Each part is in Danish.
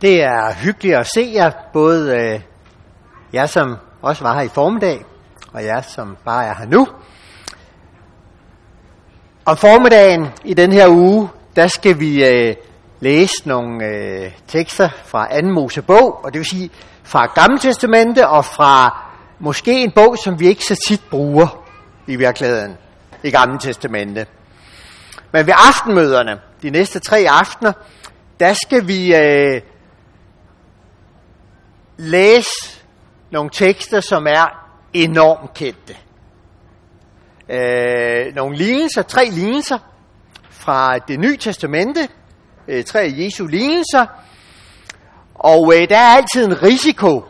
Det er hyggeligt at se jer, både øh, jer, som også var her i formiddag, og jer, som bare er her nu. Om formiddagen i den her uge, der skal vi øh, læse nogle øh, tekster fra 2. Mosebog, og det vil sige fra Gamle Testamente og fra måske en bog, som vi ikke så tit bruger i virkeligheden i Gamle Testamente. Men ved aftenmøderne, de næste tre aftener, der skal vi øh, læse nogle tekster, som er enormt kendte. Øh, nogle lignelser, tre lignelser fra det nye testamente, øh, tre Jesu lignelser, og øh, der er altid en risiko,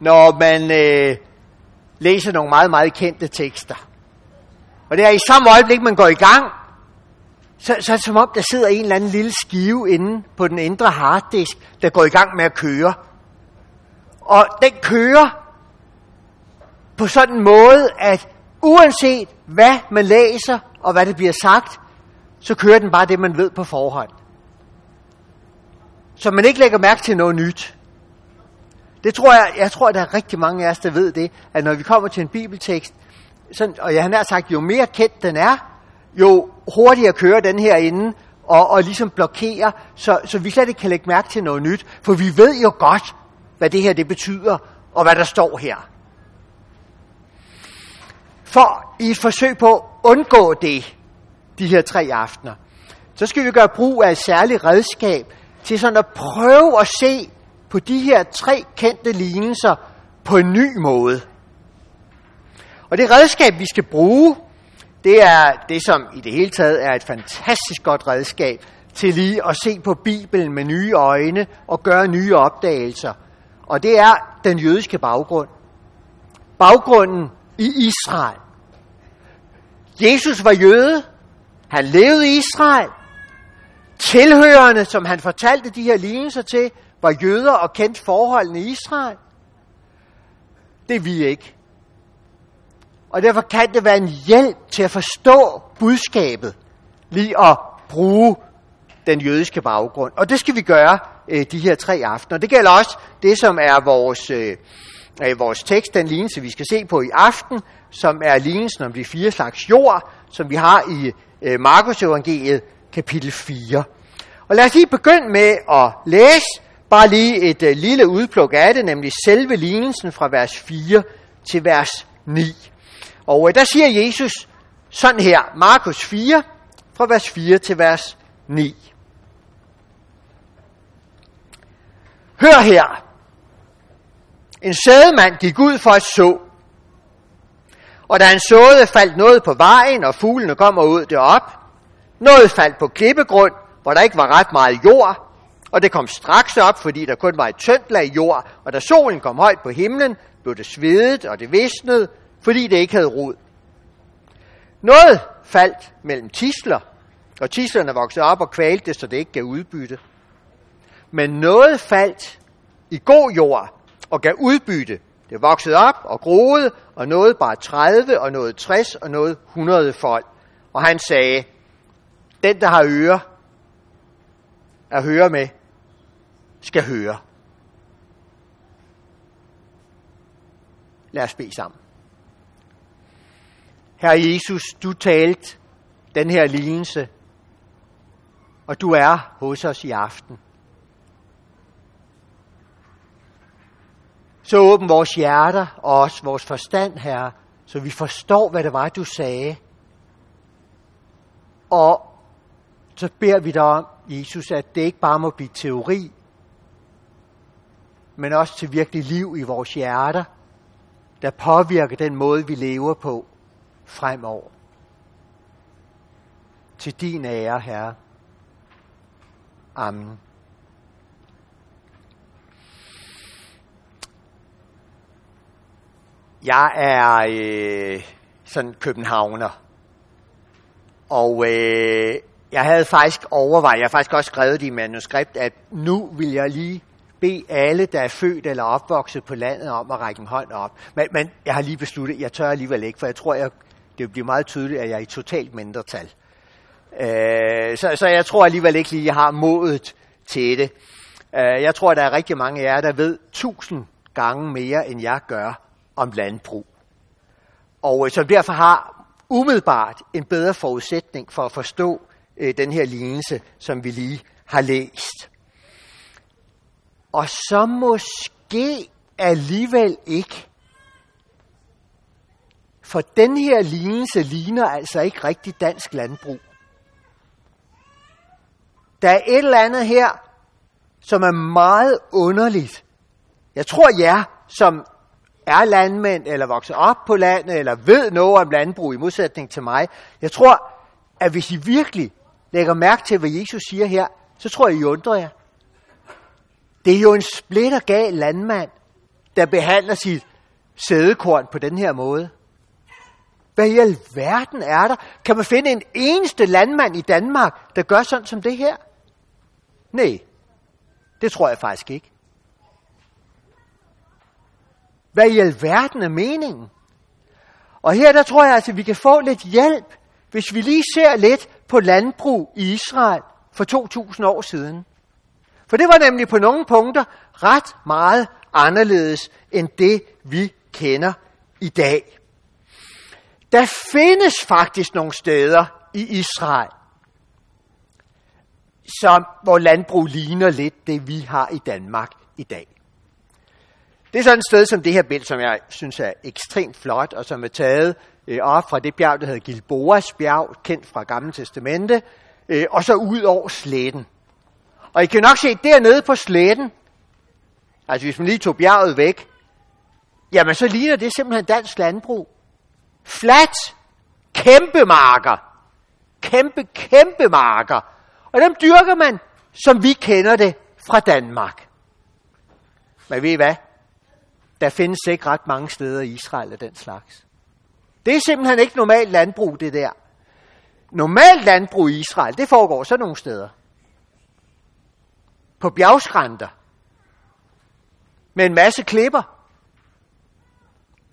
når man øh, læser nogle meget, meget kendte tekster. Og det er i samme øjeblik, man går i gang, så, så er det som om, der sidder en eller anden lille skive inde på den indre harddisk, der går i gang med at køre. Og den kører på sådan en måde, at uanset hvad man læser og hvad det bliver sagt, så kører den bare det, man ved på forhånd. Så man ikke lægger mærke til noget nyt. Det tror jeg, jeg tror, der er rigtig mange af os, der ved det, at når vi kommer til en bibeltekst, sådan, og jeg har sagt, jo mere kendt den er, jo hurtigere kører den her inde, og, og ligesom blokerer, så, så vi slet ikke kan lægge mærke til noget nyt. For vi ved jo godt, hvad det her det betyder, og hvad der står her. For i et forsøg på at undgå det, de her tre aftener, så skal vi gøre brug af et særligt redskab til sådan at prøve at se på de her tre kendte lignelser på en ny måde. Og det redskab, vi skal bruge, det er det, som i det hele taget er et fantastisk godt redskab til lige at se på Bibelen med nye øjne og gøre nye opdagelser. Og det er den jødiske baggrund. Baggrunden i Israel. Jesus var jøde. Han levede i Israel. Tilhørende, som han fortalte de her lignelser til, var jøder og kendte forholdene i Israel. Det er vi ikke. Og derfor kan det være en hjælp til at forstå budskabet, lige at bruge den jødiske baggrund. Og det skal vi gøre øh, de her tre aftener. Det gælder også det, som er vores, øh, øh vores tekst, den lignelse, vi skal se på i aften, som er lignelsen om de fire slags jord, som vi har i øh, Markus evangeliet kapitel 4. Og lad os lige begynde med at læse bare lige et øh, lille udpluk af det, nemlig selve lignelsen fra vers 4 til vers 9. Og øh, der siger Jesus sådan her, Markus 4, fra vers 4 til vers 9. Hør her. En sædemand gik ud for at så. Og da han såede, faldt noget på vejen, og fuglene kom og ud derop. Noget faldt på klippegrund, hvor der ikke var ret meget jord, og det kom straks op, fordi der kun var et tyndt lag jord, og da solen kom højt på himlen, blev det svedet, og det visnede, fordi det ikke havde rod. Noget faldt mellem tisler, og tislerne voksede op og kvalte det, så det ikke gav udbytte. Men noget faldt i god jord og gav udbytte. Det voksede op og groede, og noget bare 30, og noget 60, og noget 100 folk. Og han sagde, den der har ører at høre med, skal høre. Lad os bede sammen. Herre Jesus, du talte den her lignelse, og du er hos os i aften. Så åbn vores hjerter og også vores forstand, Herre, så vi forstår, hvad det var, du sagde. Og så beder vi dig om, Jesus, at det ikke bare må blive teori, men også til virkelig liv i vores hjerter, der påvirker den måde, vi lever på fremover. Til din ære, Herre. Amen. Jeg er øh, sådan københavner, og øh, jeg havde faktisk overvejet, jeg har faktisk også skrevet det i manuskript, at nu vil jeg lige bede alle, der er født eller opvokset på landet, om at række en hånd op. Men, men jeg har lige besluttet, jeg tør alligevel ikke, for jeg tror, jeg, det bliver meget tydeligt, at jeg er i totalt mindretal. Øh, så, så jeg tror alligevel ikke lige, jeg har modet til det. Øh, jeg tror, der er rigtig mange af jer, der ved tusind gange mere, end jeg gør om landbrug. Og øh, som derfor har umiddelbart en bedre forudsætning for at forstå øh, den her lignelse, som vi lige har læst. Og så måske alligevel ikke. For den her lignelse ligner altså ikke rigtig dansk landbrug. Der er et eller andet her, som er meget underligt. Jeg tror jer, som er landmænd, eller vokser op på landet, eller ved noget om landbrug i modsætning til mig, jeg tror, at hvis I virkelig lægger mærke til, hvad Jesus siger her, så tror jeg, I undrer jer. Det er jo en splittergal landmand, der behandler sit sædekorn på den her måde. Hvad i alverden er der? Kan man finde en eneste landmand i Danmark, der gør sådan som det her? Nej, det tror jeg faktisk ikke. Hvad i alverden er meningen? Og her der tror jeg altså, at vi kan få lidt hjælp, hvis vi lige ser lidt på landbrug i Israel for 2000 år siden. For det var nemlig på nogle punkter ret meget anderledes end det, vi kender i dag. Der findes faktisk nogle steder i Israel, som, hvor landbrug ligner lidt det, vi har i Danmark i dag. Det er sådan et sted som det her billede, som jeg synes er ekstremt flot, og som er taget øh, op fra det bjerg, der hedder Gilboas bjerg, kendt fra Gamle Testamente, øh, og så ud over sletten. Og I kan nok se dernede på sletten, altså hvis man lige tog bjerget væk, jamen så ligner det simpelthen dansk landbrug. Flat, kæmpe marker. Kæmpe, kæmpe marker. Og dem dyrker man, som vi kender det fra Danmark. Men ved I hvad? Der findes ikke ret mange steder i Israel af den slags. Det er simpelthen ikke normalt landbrug, det der. Normalt landbrug i Israel, det foregår så nogle steder. På bjergskrænter. Med en masse klipper.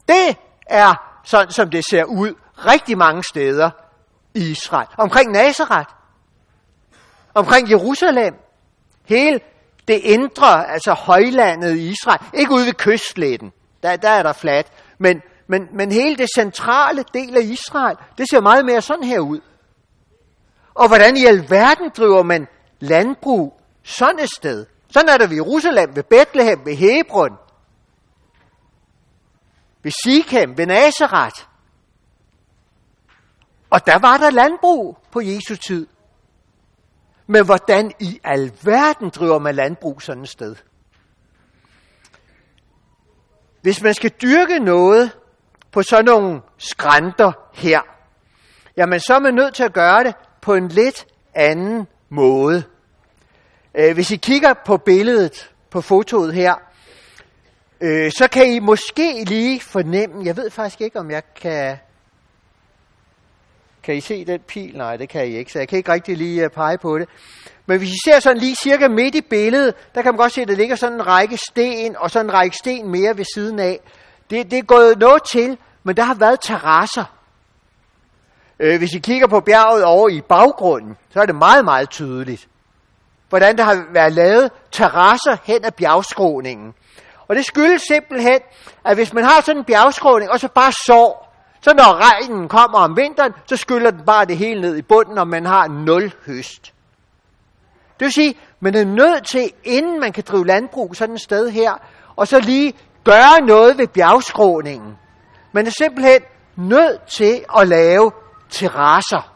Det er sådan, som det ser ud rigtig mange steder i Israel. Omkring Nazareth. Omkring Jerusalem. Hele det indre, altså højlandet i Israel. Ikke ude ved kystletten. Der, der er der fladt. Men, men, men hele det centrale del af Israel, det ser meget mere sådan her ud. Og hvordan i alverden driver man landbrug sådan et sted? Sådan er der ved Jerusalem, ved Bethlehem, ved Hebron, ved Sikhem, ved Nazareth. Og der var der landbrug på Jesu tid. Men hvordan i alverden driver man landbrug sådan et sted? Hvis man skal dyrke noget på sådan nogle skrænter her, jamen så er man nødt til at gøre det på en lidt anden måde. Øh, hvis I kigger på billedet, på fotoet her, øh, så kan I måske lige fornemme, jeg ved faktisk ikke, om jeg kan... Kan I se den pil? Nej, det kan I ikke, så jeg kan ikke rigtig lige øh, pege på det. Men hvis I ser sådan lige cirka midt i billedet, der kan man godt se, at der ligger sådan en række sten, og sådan en række sten mere ved siden af. Det, det er gået noget til, men der har været terrasser. Øh, hvis I kigger på bjerget over i baggrunden, så er det meget, meget tydeligt, hvordan der har været lavet terrasser hen ad bjergskråningen. Og det skyldes simpelthen, at hvis man har sådan en bjergskråning, og så bare sår, så når regnen kommer om vinteren, så skyller den bare det hele ned i bunden, og man har nul høst. Det vil sige, man er nødt til, inden man kan drive landbrug sådan et sted her, og så lige gøre noget ved bjergskråningen. Man er simpelthen nødt til at lave terrasser.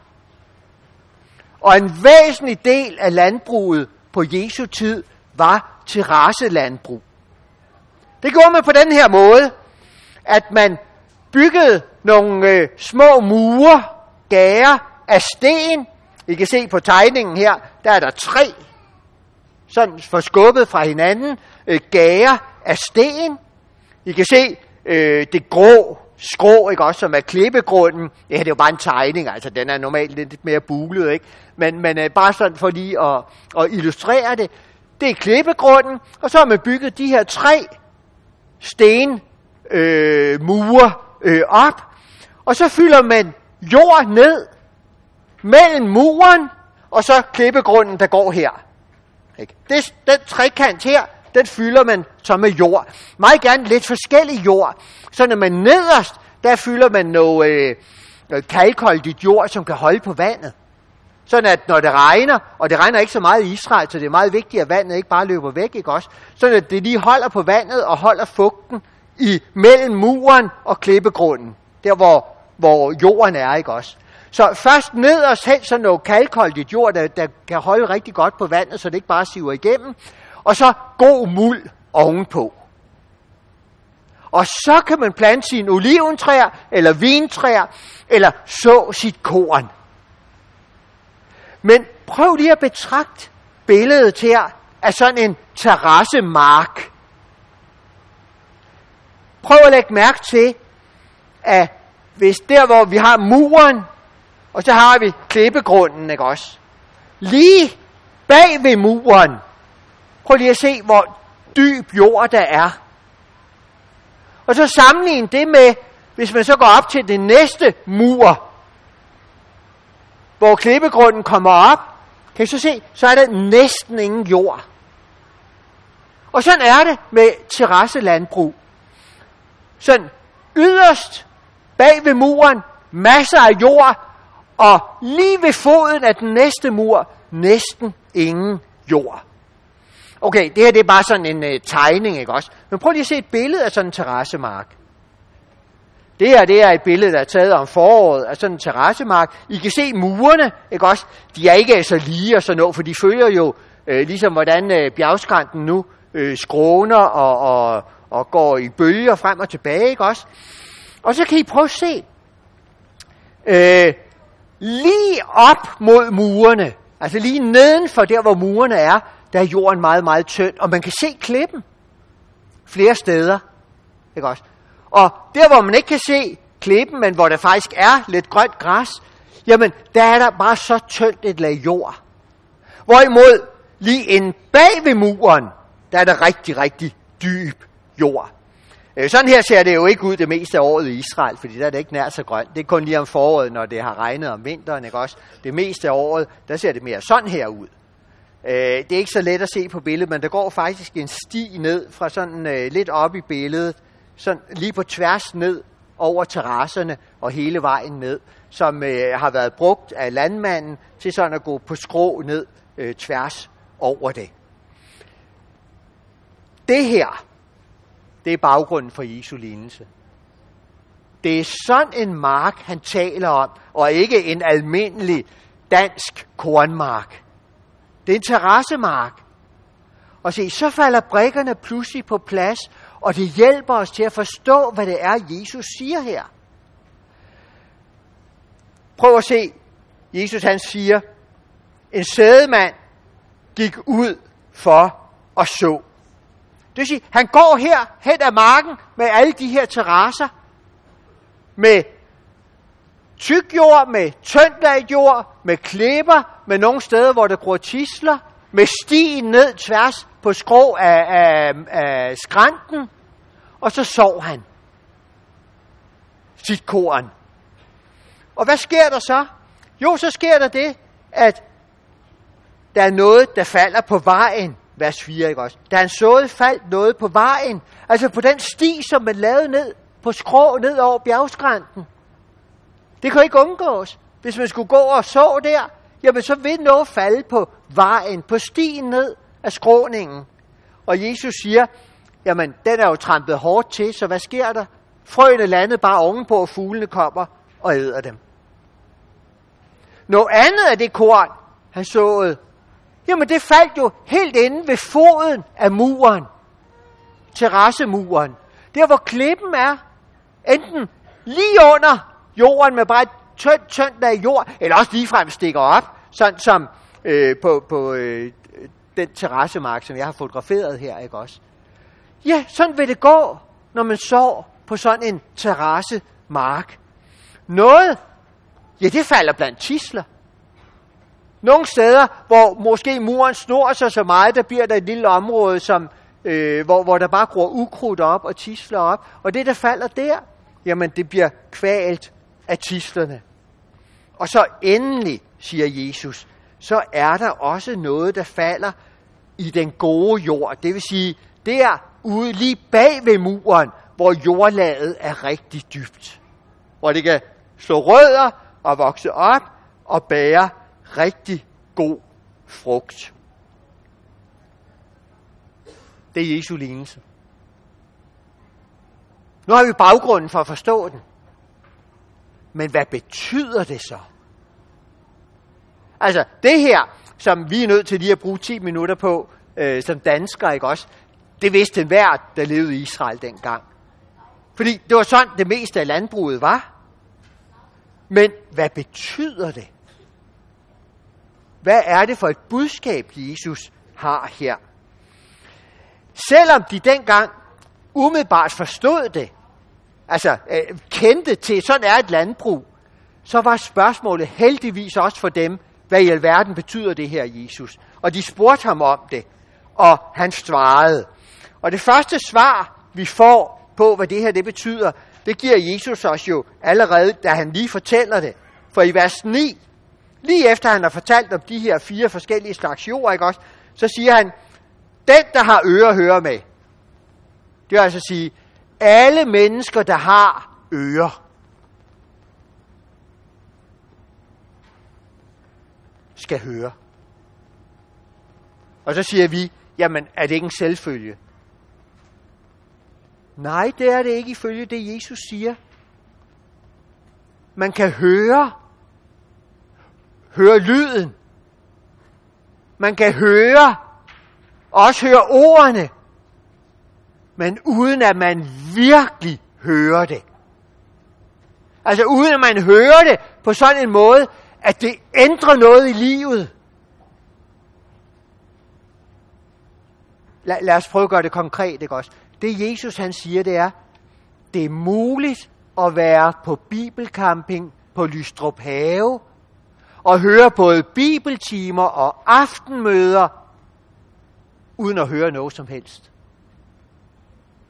Og en væsentlig del af landbruget på Jesu tid var terrasselandbrug. Det gjorde man på den her måde, at man byggede nogle øh, små mure, gære af sten. I kan se på tegningen her, der er der tre, sådan forskubbet fra hinanden, øh, gære af sten. I kan se øh, det grå skrå, ikke også, som er klippegrunden. Ja, det er jo bare en tegning, altså den er normalt lidt mere bulet, ikke? Men, men øh, bare sådan for lige at, at illustrere det. Det er klippegrunden, og så har man bygget de her tre sten øh, mure øh, op, og så fylder man jord ned mellem muren og så klippegrunden, der går her. Ikke? Det, den trekant her, den fylder man så med jord. Meget gerne lidt forskellig jord. Så når man nederst, der fylder man noget, øh, noget kalkholdigt jord, som kan holde på vandet. Sådan at når det regner, og det regner ikke så meget i Israel, så det er meget vigtigt, at vandet ikke bare løber væk, ikke også? Sådan at det lige holder på vandet og holder fugten i mellem muren og klippegrunden. Der hvor, hvor jorden er, ikke også? Så først nederst hen sådan noget kalkholdigt jord, der, der kan holde rigtig godt på vandet, så det ikke bare siver igennem. Og så god muld ovenpå. Og så kan man plante sine oliventræer, eller vintræer, eller så sit korn. Men prøv lige at betragte billedet her af sådan en terrassemark. Prøv at lægge mærke til, at hvis der, hvor vi har muren, og så har vi klippegrunden, ikke også? Lige bag ved muren, prøv lige at se, hvor dyb jord der er. Og så sammenligne det med, hvis man så går op til den næste mur, hvor klippegrunden kommer op, kan I så se, så er der næsten ingen jord. Og sådan er det med terrasselandbrug. Sådan yderst bag ved muren, masser af jord, og lige ved foden af den næste mur, næsten ingen jord. Okay, det her det er bare sådan en øh, tegning, ikke også? Men prøv lige at se et billede af sådan en terrassemark. Det her, det er et billede, der er taget om foråret af sådan en terrassemark. I kan se murene, ikke også? De er ikke så lige og sådan noget, for de følger jo øh, ligesom hvordan øh, bjergskrænten nu øh, skråner og, og, og går i bølger frem og tilbage, ikke også? Og så kan I prøve at se, øh, lige op mod murene, altså lige nedenfor der, hvor murene er, der er jorden meget, meget tynd, og man kan se klippen flere steder, ikke også? Og der, hvor man ikke kan se klippen, men hvor der faktisk er lidt grønt græs, jamen, der er der bare så tyndt et lag jord. Hvorimod, lige en bag ved muren, der er der rigtig, rigtig dyb jord. Øh, sådan her ser det jo ikke ud det meste af året i Israel, fordi der er det ikke nær så grønt. Det er kun lige om foråret, når det har regnet om vinteren, ikke også? Det meste af året, der ser det mere sådan her ud. Øh, det er ikke så let at se på billedet, men der går faktisk en sti ned fra sådan øh, lidt op i billedet, sådan lige på tværs ned over terrasserne og hele vejen ned, som øh, har været brugt af landmanden til sådan at gå på skrå ned øh, tværs over det. Det her, det er baggrunden for Jesu lignelse. Det er sådan en mark, han taler om, og ikke en almindelig dansk kornmark. Det er en terrassemark. Og se, så falder brækkerne pludselig på plads, og det hjælper os til at forstå, hvad det er, Jesus siger her. Prøv at se. Jesus han siger, en sædemand gik ud for at så. Det vil sige, han går her hen ad marken med alle de her terrasser, med tyk jord, med tyndlag jord, med klipper, med nogle steder, hvor der gror tisler, med stien ned tværs på skrå af, af, af skrænten, og så sov han sit korn. Og hvad sker der så? Jo, så sker der det, at der er noget, der falder på vejen. Vers 4, ikke også? Der er en sået faldt noget på vejen. Altså på den sti, som man lavede ned på skrå ned over bjergskrænten. Det kan ikke undgås. Hvis man skulle gå og så der, jamen så vil noget falde på vejen, på stien ned af skråningen. Og Jesus siger, jamen den er jo trampet hårdt til, så hvad sker der? Frøene landede bare ovenpå, og fuglene kommer og æder dem. Noget andet af det korn, han såede, jamen det faldt jo helt inde ved foden af muren. Terrassemuren. Der hvor klippen er, enten lige under jorden med bare et tynd, tynd lag jord, eller også ligefrem stikker op, sådan som øh, på, på øh, den terrassemark, som jeg har fotograferet her, ikke også? Ja, sådan vil det gå, når man sover på sådan en terrassemark. Noget, ja, det falder blandt tisler. Nogle steder, hvor måske muren snor sig så meget, der bliver der et lille område, som, øh, hvor, hvor der bare gror ukrudt op og tisler op. Og det, der falder der, jamen det bliver kvalt af tislerne. Og så endelig, siger Jesus, så er der også noget, der falder i den gode jord. Det vil sige, der ude lige bag ved muren, hvor jordlaget er rigtig dybt. Hvor det kan slå rødder og vokse op og bære rigtig god frugt. Det er Jesu lignelse. Nu har vi baggrunden for at forstå den. Men hvad betyder det så? Altså, det her, som vi er nødt til lige at bruge 10 minutter på, øh, som danskere, ikke også? Det vidste enhver, der levede i Israel dengang. Fordi det var sådan, det meste af landbruget var. Men hvad betyder det? Hvad er det for et budskab, Jesus har her? Selvom de dengang umiddelbart forstod det, altså øh, kendte til, sådan er et landbrug, så var spørgsmålet heldigvis også for dem, hvad i alverden betyder det her, Jesus? Og de spurgte ham om det, og han svarede. Og det første svar, vi får på, hvad det her det betyder, det giver Jesus os jo allerede, da han lige fortæller det. For i vers 9, lige efter han har fortalt om de her fire forskellige slags jord, ikke også, så siger han, den, der har øre, hører med. Det vil altså sige, alle mennesker, der har ører, skal høre. Og så siger vi, jamen er det ikke en selvfølge? Nej, det er det ikke ifølge det, Jesus siger. Man kan høre, høre lyden. Man kan høre, også høre ordene, men uden at man virkelig hører det. Altså uden at man hører det på sådan en måde, at det ændrer noget i livet. Lad, lad os prøve at gøre det konkret, ikke også? Det Jesus han siger, det er, det er muligt at være på bibelcamping på Lystrup Have, og høre både bibeltimer og aftenmøder, uden at høre noget som helst.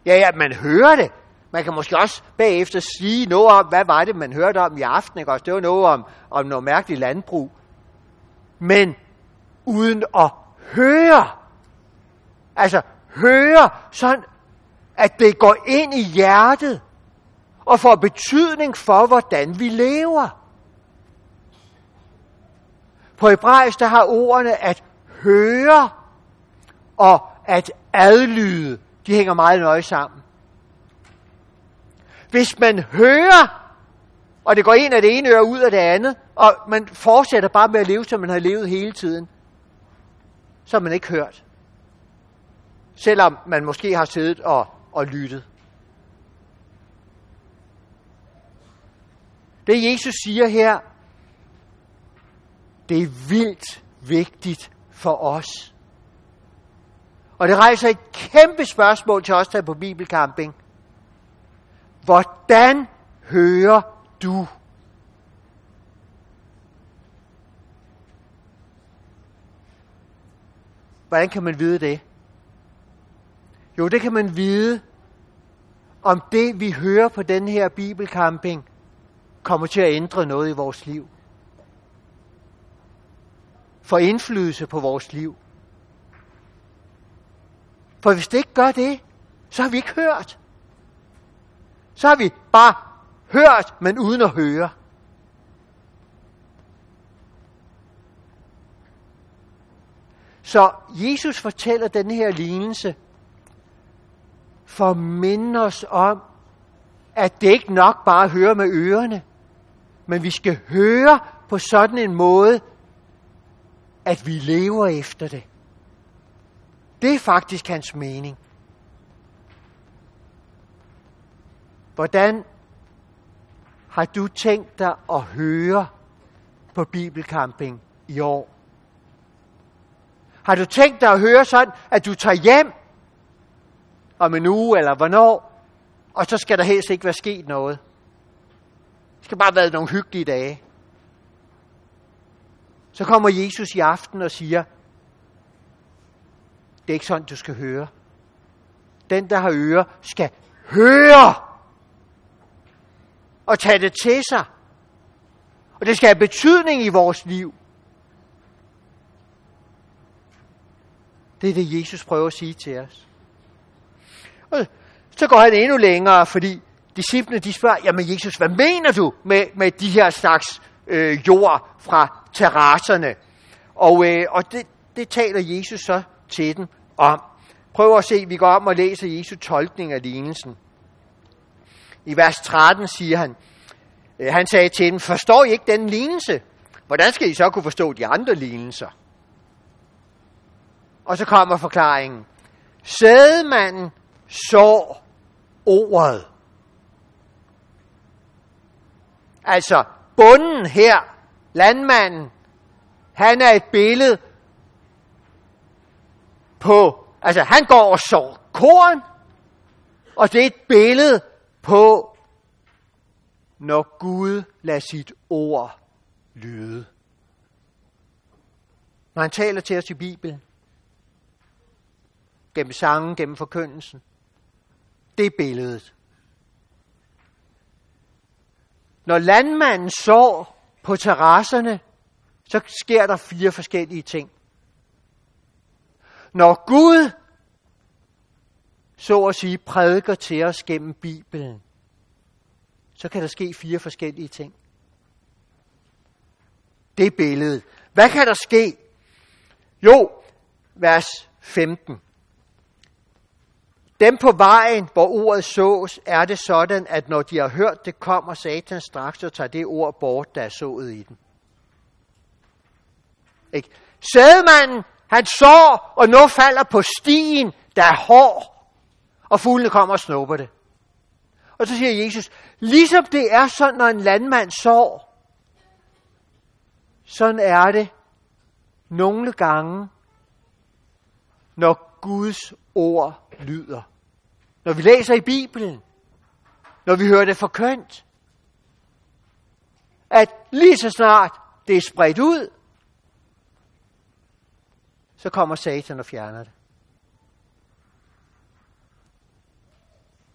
Ja, ja, man hører det. Man kan måske også bagefter sige noget om, hvad var det, man hørte om i aften. Ikke? Det var noget om, om noget mærkeligt landbrug. Men uden at høre. Altså høre sådan, at det går ind i hjertet og får betydning for, hvordan vi lever. På hebraisk, der har ordene at høre og at adlyde, de hænger meget nøje sammen. Hvis man hører, og det går ind af det ene øre ud af det andet, og man fortsætter bare med at leve, som man har levet hele tiden, så har man ikke hørt. Selvom man måske har siddet og, og lyttet. Det Jesus siger her, det er vildt vigtigt for os. Og det rejser et kæmpe spørgsmål til os, der er på Bibelcamping. Hvordan hører du? Hvordan kan man vide det? Jo, det kan man vide, om det vi hører på den her bibelcamping kommer til at ændre noget i vores liv. For indflydelse på vores liv. For hvis det ikke gør det, så har vi ikke hørt. Så har vi bare hørt, men uden at høre. Så Jesus fortæller den her lignelse for at minde os om, at det ikke nok bare at høre med ørerne, men vi skal høre på sådan en måde, at vi lever efter det. Det er faktisk hans mening. Hvordan har du tænkt dig at høre på Bibelcamping i år? Har du tænkt dig at høre sådan, at du tager hjem om en uge eller hvornår, og så skal der helst ikke være sket noget? Det skal bare være nogle hyggelige dage. Så kommer Jesus i aften og siger, det er ikke sådan, du skal høre. Den, der har ører, skal høre og tage det til sig. Og det skal have betydning i vores liv. Det er det, Jesus prøver at sige til os. Og så går han endnu længere, fordi disciplene de spørger, jamen Jesus, hvad mener du med, med de her slags øh, jord fra terrasserne? Og, øh, og det, det taler Jesus så til dem om. Prøv at se, vi går om og læser Jesu tolkning af lignelsen. I vers 13 siger han, øh, han sagde til dem, forstår I ikke den lignelse? Hvordan skal I så kunne forstå de andre lignelser? Og så kommer forklaringen. Sædemanden så ordet. Altså, bunden her, landmanden, han er et billede på, altså han går og sår korn, og det er et billede på, når Gud lader sit ord lyde. Når han taler til os i Bibelen, gennem sangen, gennem forkyndelsen, det er billedet. Når landmanden så på terrasserne, så sker der fire forskellige ting. Når Gud, så at sige, prædiker til os gennem Bibelen, så kan der ske fire forskellige ting. Det er billedet. Hvad kan der ske? Jo, vers 15. Dem på vejen, hvor ordet sås, er det sådan, at når de har hørt det, kommer Satan straks og tager det ord bort, der er sået i den. Ikke? Sædemanden, han sår, og nu falder på stien, der er hård, og fuglene kommer og snupper det. Og så siger Jesus, ligesom det er sådan, når en landmand sår, sådan er det nogle gange, når Guds ord lyder. Når vi læser i Bibelen, når vi hører det forkønt, at lige så snart det er spredt ud, så kommer Satan og fjerner det.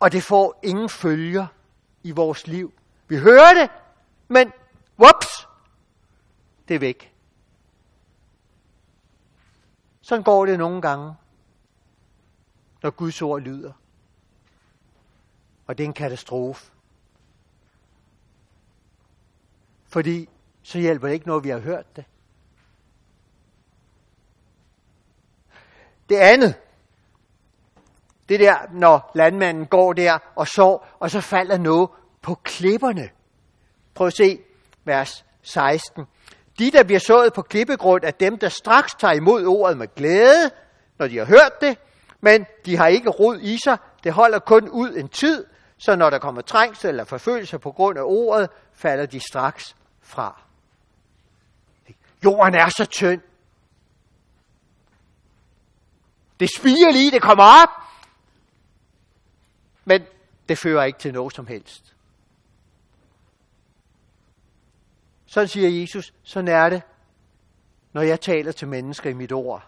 Og det får ingen følger i vores liv. Vi hører det, men whoops, det er væk. Sådan går det nogle gange, når Guds ord lyder. Og det er en katastrofe. Fordi så hjælper det ikke når vi har hørt det. Det andet, det der, når landmanden går der og sår, og så falder noget på klipperne. Prøv at se vers 16. De, der bliver sået på klippegrund, er dem, der straks tager imod ordet med glæde, når de har hørt det, men de har ikke rod i sig. Det holder kun ud en tid, så når der kommer trængsel eller forfølgelse på grund af ordet, falder de straks fra. Jorden er så tynd. Det spiger lige, det kommer op, men det fører ikke til noget som helst. Sådan siger Jesus, sådan er det, når jeg taler til mennesker i mit ord.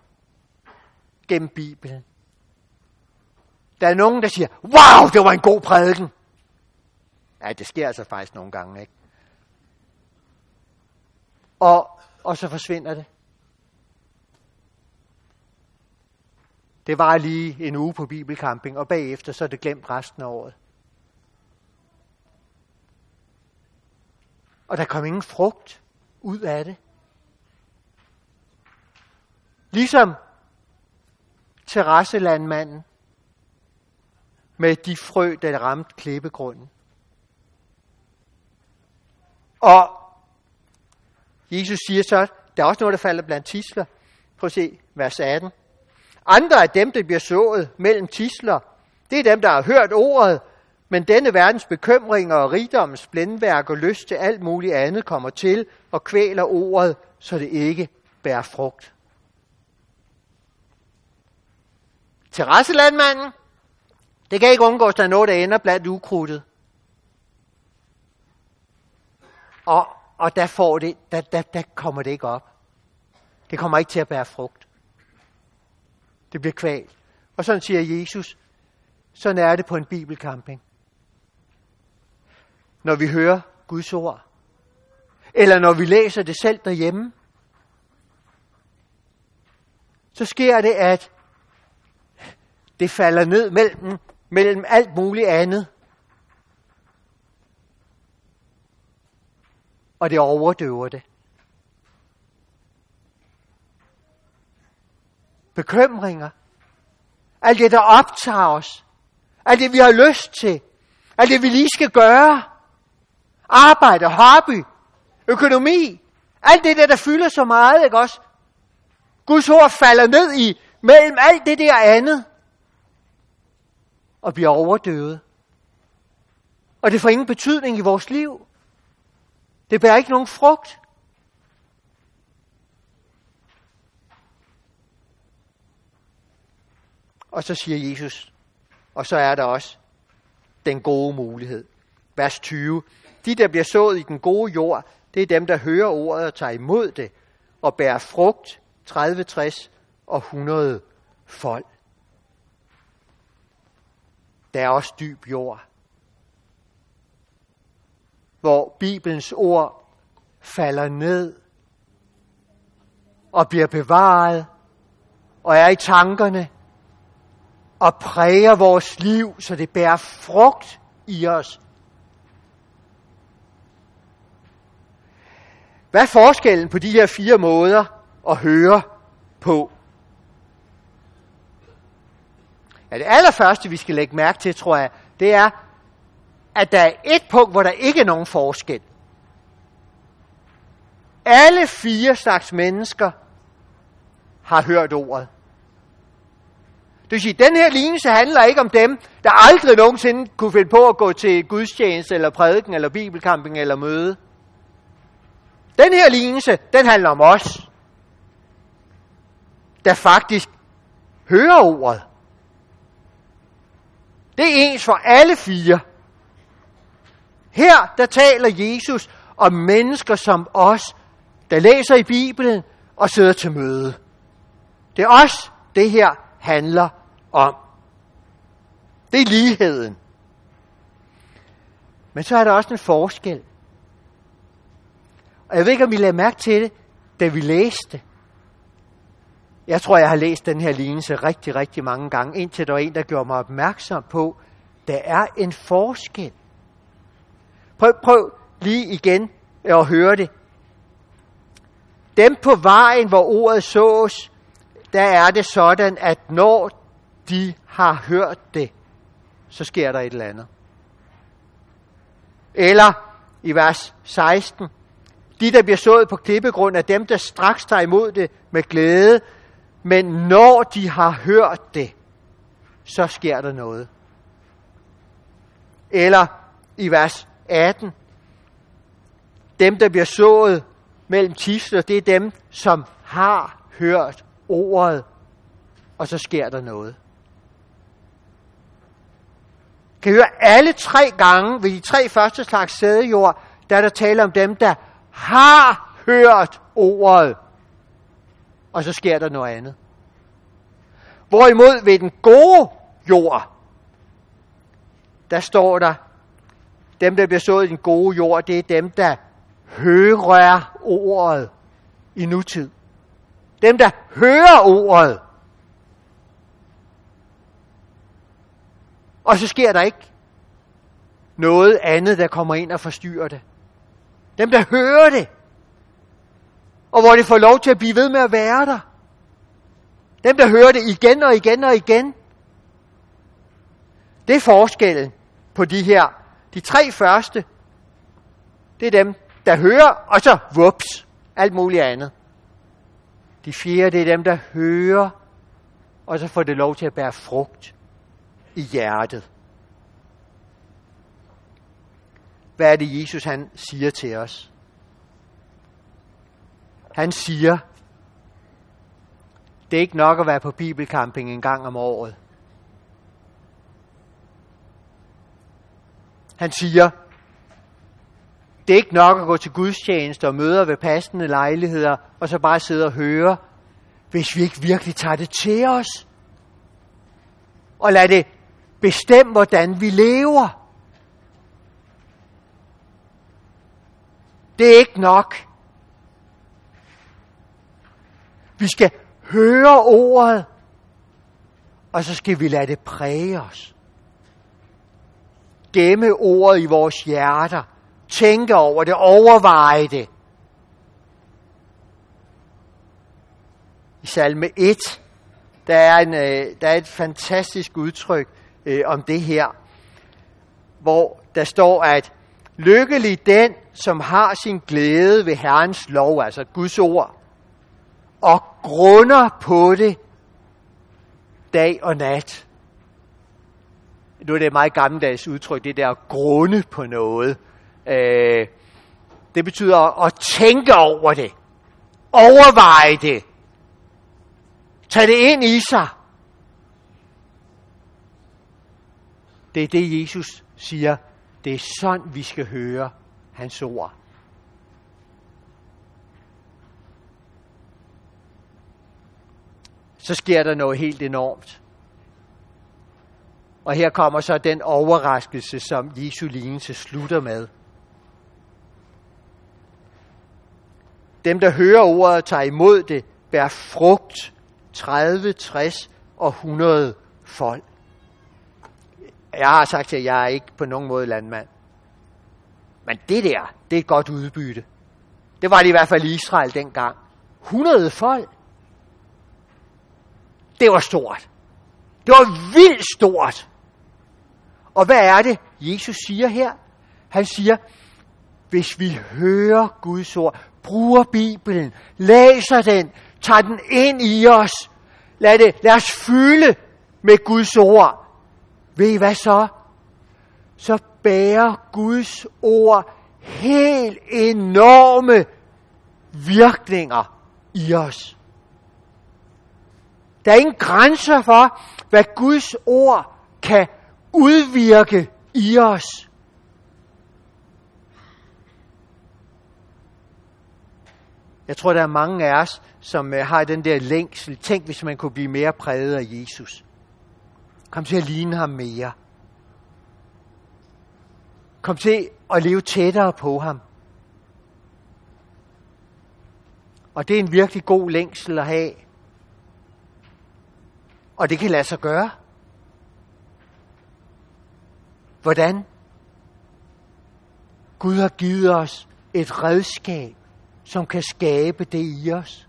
Gennem Bibelen. Der er nogen, der siger, wow, det var en god prædiken. Ja, det sker altså faktisk nogle gange, ikke? Og, og så forsvinder det. Det var lige en uge på bibelcamping, og bagefter så er det glemt resten af året. Og der kom ingen frugt ud af det. Ligesom terrasselandmanden med de frø, der ramte klippegrunden. Og Jesus siger så, der er også noget, der falder blandt tisler. Prøv at se vers 18. Andre af dem, der bliver sået mellem tisler, det er dem, der har hørt ordet, men denne verdens bekymringer og rigdommens blændværk og lyst til alt muligt andet kommer til og kvæler ordet, så det ikke bærer frugt. Terrasselandmanden, det kan ikke undgås, at der er noget, der ender blandt ukrudtet. Og, og der, får det, der, der, der kommer det ikke op. Det kommer ikke til at bære frugt. Det bliver kval. Og sådan siger Jesus, sådan er det på en bibelcamping. Når vi hører Guds ord. Eller når vi læser det selv derhjemme. Så sker det, at det falder ned mellem, mellem alt muligt andet. Og det overdøver det. Bekymringer. Alt det, der optager os. Alt det, vi har lyst til. Alt det, vi lige skal gøre. Arbejde, hobby, økonomi. Alt det der, der fylder så meget, ikke også? Guds ord falder ned i mellem alt det der andet. Og bliver overdøvet. Og det får ingen betydning i vores liv. Det bærer ikke nogen frugt. Og så siger Jesus, og så er der også den gode mulighed. Vers 20. De, der bliver sået i den gode jord, det er dem, der hører ordet og tager imod det, og bærer frugt 30, 60 og 100 fold. Der er også dyb jord, hvor Bibelens ord falder ned og bliver bevaret og er i tankerne og præger vores liv, så det bærer frugt i os. Hvad er forskellen på de her fire måder at høre på? Ja, det allerførste, vi skal lægge mærke til, tror jeg, det er, at der er et punkt, hvor der ikke er nogen forskel. Alle fire slags mennesker har hørt ordet. Det vil sige, den her lignelse handler ikke om dem, der aldrig nogensinde kunne finde på at gå til gudstjeneste, eller prædiken, eller bibelcamping, eller møde. Den her lignelse, den handler om os, der faktisk hører ordet. Det er ens for alle fire. Her, der taler Jesus om mennesker som os, der læser i Bibelen og sidder til møde. Det er os, det her handler om. Det er ligheden. Men så er der også en forskel. Og jeg ved ikke, om I lagde mærke til det, da vi læste. Jeg tror, jeg har læst den her lignelse rigtig, rigtig mange gange, indtil der var en, der gjorde mig opmærksom på, der er en forskel. Prøv, prøv lige igen at høre det. Dem på vejen, hvor ordet sås, der er det sådan, at når de har hørt det, så sker der et eller andet. Eller i vers 16, de, der bliver sået på klippegrund, er dem, der straks tager imod det med glæde, men når de har hørt det, så sker der noget. Eller i vers 18, dem, der bliver sået mellem tisler, det er dem, som har hørt ordet, og så sker der noget. Kan I høre, alle tre gange ved de tre første slags sædejord, der er der tale om dem, der har hørt ordet, og så sker der noget andet. Hvorimod ved den gode jord, der står der, dem der bliver sået i den gode jord, det er dem, der hører ordet i nutid. Dem, der hører ordet. Og så sker der ikke noget andet, der kommer ind og forstyrrer det. Dem, der hører det. Og hvor det får lov til at blive ved med at være der. Dem, der hører det igen og igen og igen. Det er forskellen på de her. De tre første, det er dem, der hører, og så vups, alt muligt andet. De fjerde, det er dem, der hører, og så får det lov til at bære frugt i hjertet. Hvad er det, Jesus han siger til os? Han siger, det er ikke nok at være på bibelcamping en gang om året. Han siger, det er ikke nok at gå til gudstjeneste og møder ved passende lejligheder, og så bare sidde og høre, hvis vi ikke virkelig tager det til os. Og lad det bestemme, hvordan vi lever. Det er ikke nok. Vi skal høre ordet, Og så skal vi lade det præge os. Gemme ordet i vores hjerter. Tænke over det, overveje det. I salme 1, der er, en, øh, der er et fantastisk udtryk øh, om det her, hvor der står, at lykkelig den, som har sin glæde ved Herrens lov, altså Guds ord, og grunder på det dag og nat. Nu er det et meget gammeldags udtryk, det der at grunde på noget. Øh, det betyder at tænke over det. Overveje det. Tag det ind i sig. Det er det, Jesus siger. Det er sådan, vi skal høre hans ord. Så sker der noget helt enormt. Og her kommer så den overraskelse, som Jesu lignelse slutter med. Dem, der hører ordet, tager imod det, bærer frugt 30, 60 og 100 folk. Jeg har sagt at jeg er ikke på nogen måde landmand. Men det der, det er et godt udbytte. Det var det i hvert fald i Israel dengang. 100 folk. Det var stort. Det var vildt stort. Og hvad er det, Jesus siger her? Han siger, hvis vi hører Guds ord, bruger Bibelen, læser den, tager den ind i os, lad, det, lad os fylde med Guds ord. Ved I hvad så? Så bærer Guds ord helt enorme virkninger i os. Der er ingen grænser for, hvad Guds ord kan udvirke i os. Jeg tror, der er mange af os, som øh, har den der længsel. Tænk, hvis man kunne blive mere præget af Jesus. Kom til at ligne ham mere. Kom til at leve tættere på ham. Og det er en virkelig god længsel at have. Og det kan lade sig gøre. Hvordan? Gud har givet os et redskab, som kan skabe det i os.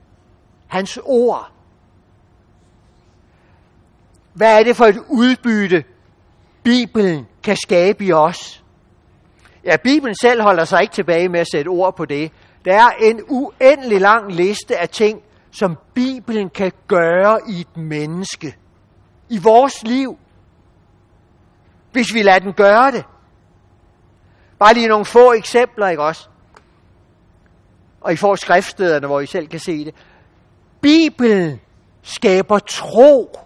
Hans ord. Hvad er det for et udbytte, Bibelen kan skabe i os? Ja, Bibelen selv holder sig ikke tilbage med at sætte ord på det. Der er en uendelig lang liste af ting, som Bibelen kan gøre i et menneske. I vores liv. Hvis vi lader den gøre det. Bare lige nogle få eksempler, ikke også? Og I får skriftstederne, hvor I selv kan se det. Bibelen skaber tro.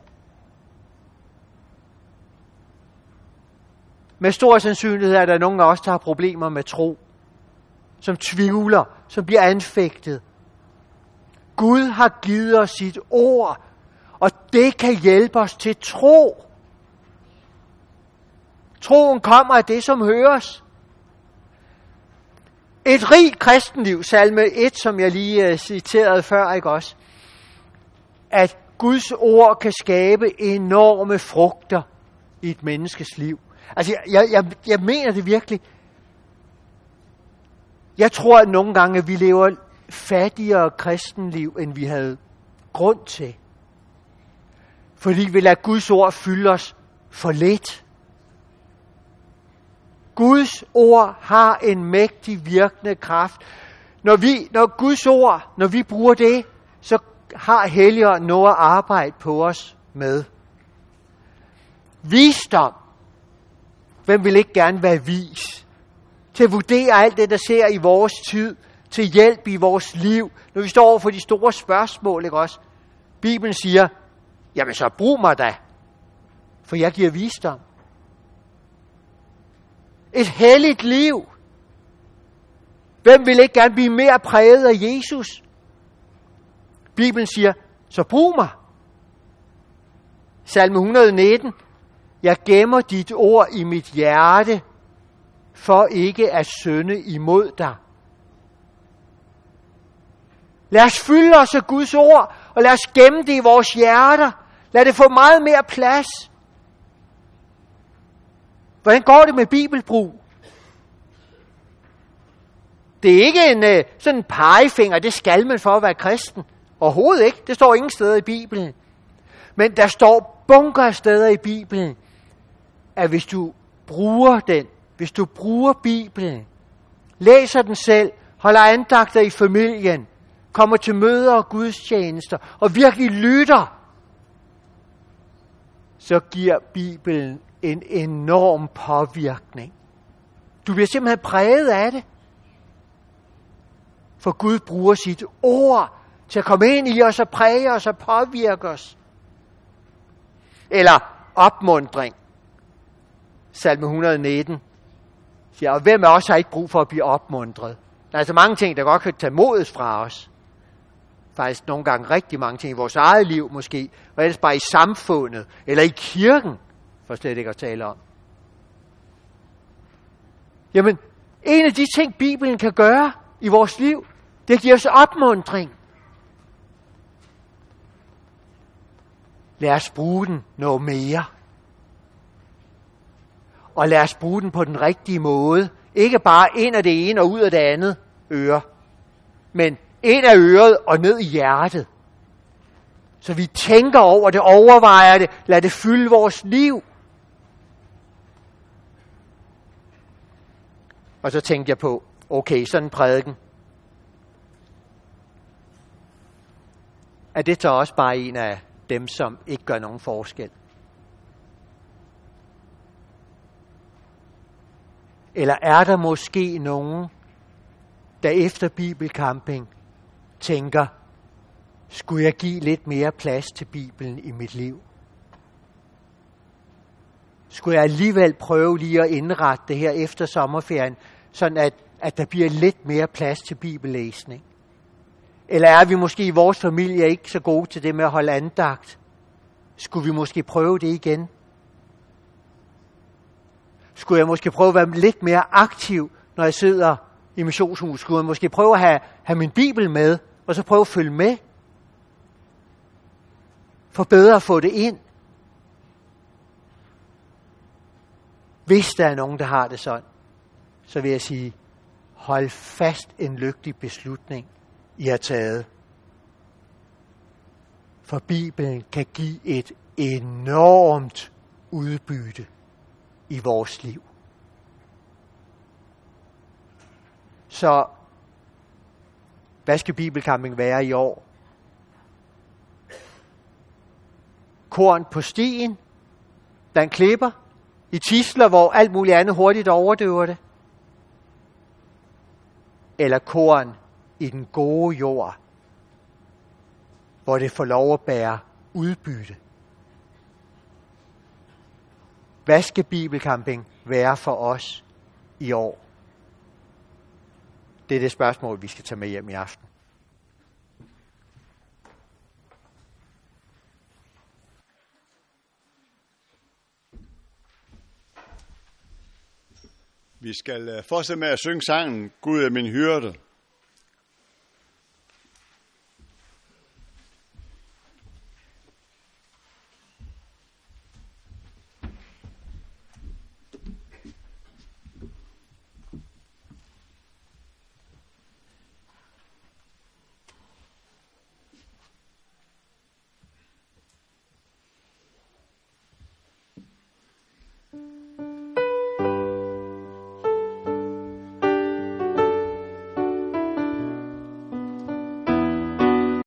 Med stor sandsynlighed er der nogen af os, der har problemer med tro. Som tvivler, som bliver anfægtet. Gud har givet os sit ord, og det kan hjælpe os til tro. Troen kommer af det, som høres. Et rigt kristenliv, salme 1, som jeg lige øh, citerede før, ikke også? At Guds ord kan skabe enorme frugter i et menneskes liv. Altså, jeg, jeg, jeg mener det virkelig. Jeg tror at nogle gange, at vi lever fattigere kristenliv, end vi havde grund til. Fordi vi lader Guds ord fylde os for lidt. Guds ord har en mægtig virkende kraft. Når, vi, når Guds ord, når vi bruger det, så har Helligånd noget at arbejde på os med. Visdom. Hvem vil ikke gerne være vis? Til at vurdere alt det, der ser i vores tid. Til hjælp i vores liv. Når vi står over for de store spørgsmål, ikke også? Bibelen siger, jamen så brug mig da. For jeg giver visdom. Et helligt liv. Hvem vil ikke gerne blive mere præget af Jesus? Bibelen siger, så brug mig. Salme 119. Jeg gemmer dit ord i mit hjerte, for ikke at synde imod dig. Lad os fylde os af Guds ord, og lad os gemme det i vores hjerter. Lad det få meget mere plads. Hvordan går det med bibelbrug? Det er ikke en øh, sådan en pegefinger, det skal man for at være kristen. Overhovedet ikke. Det står ingen steder i Bibelen. Men der står bunker af steder i Bibelen, at hvis du bruger den, hvis du bruger Bibelen, læser den selv, holder andagter i familien, kommer til møder og gudstjenester, og virkelig lytter, så giver Bibelen en enorm påvirkning. Du bliver simpelthen præget af det. For Gud bruger sit ord til at komme ind i os og præge os og påvirke os. Eller opmundring. Salme 119 siger, og hvem af os har ikke brug for at blive opmundret? Der er så mange ting, der godt kan tage modet fra os. Faktisk nogle gange rigtig mange ting i vores eget liv måske, og ellers bare i samfundet, eller i kirken, for slet ikke at tale om. Jamen, en af de ting, Bibelen kan gøre i vores liv, det giver os opmundring. Lad os bruge den noget mere. Og lad os bruge den på den rigtige måde. Ikke bare ind af det ene og ud af det andet øre, men ind af øret og ned i hjertet. Så vi tænker over det, overvejer det, lad det fylde vores liv. Og så tænkte jeg på, okay, sådan en prædiken. Er det så også bare en af dem, som ikke gør nogen forskel? Eller er der måske nogen, der efter bibelcamping tænker, skulle jeg give lidt mere plads til Bibelen i mit liv? Skulle jeg alligevel prøve lige at indrette det her efter sommerferien, sådan at, at der bliver lidt mere plads til bibellæsning? Eller er vi måske i vores familie ikke så gode til det med at holde andagt? Skulle vi måske prøve det igen? Skulle jeg måske prøve at være lidt mere aktiv, når jeg sidder i missionshuset? Skulle jeg måske prøve at have, have min bibel med, og så prøve at følge med? For bedre at få det ind. Hvis der er nogen, der har det sådan, så vil jeg sige, hold fast en lykkelig beslutning, I har taget. For Bibelen kan give et enormt udbytte i vores liv. Så hvad skal bibelcamping være i år? Korn på stien, blandt klipper, i tisler, hvor alt muligt andet hurtigt overdøver det. Eller korn i den gode jord, hvor det får lov at bære udbytte. Hvad skal bibelcamping være for os i år? Det er det spørgsmål, vi skal tage med hjem i aften. Vi skal øh, fortsætte med at synge sangen, Gud er min hyrde.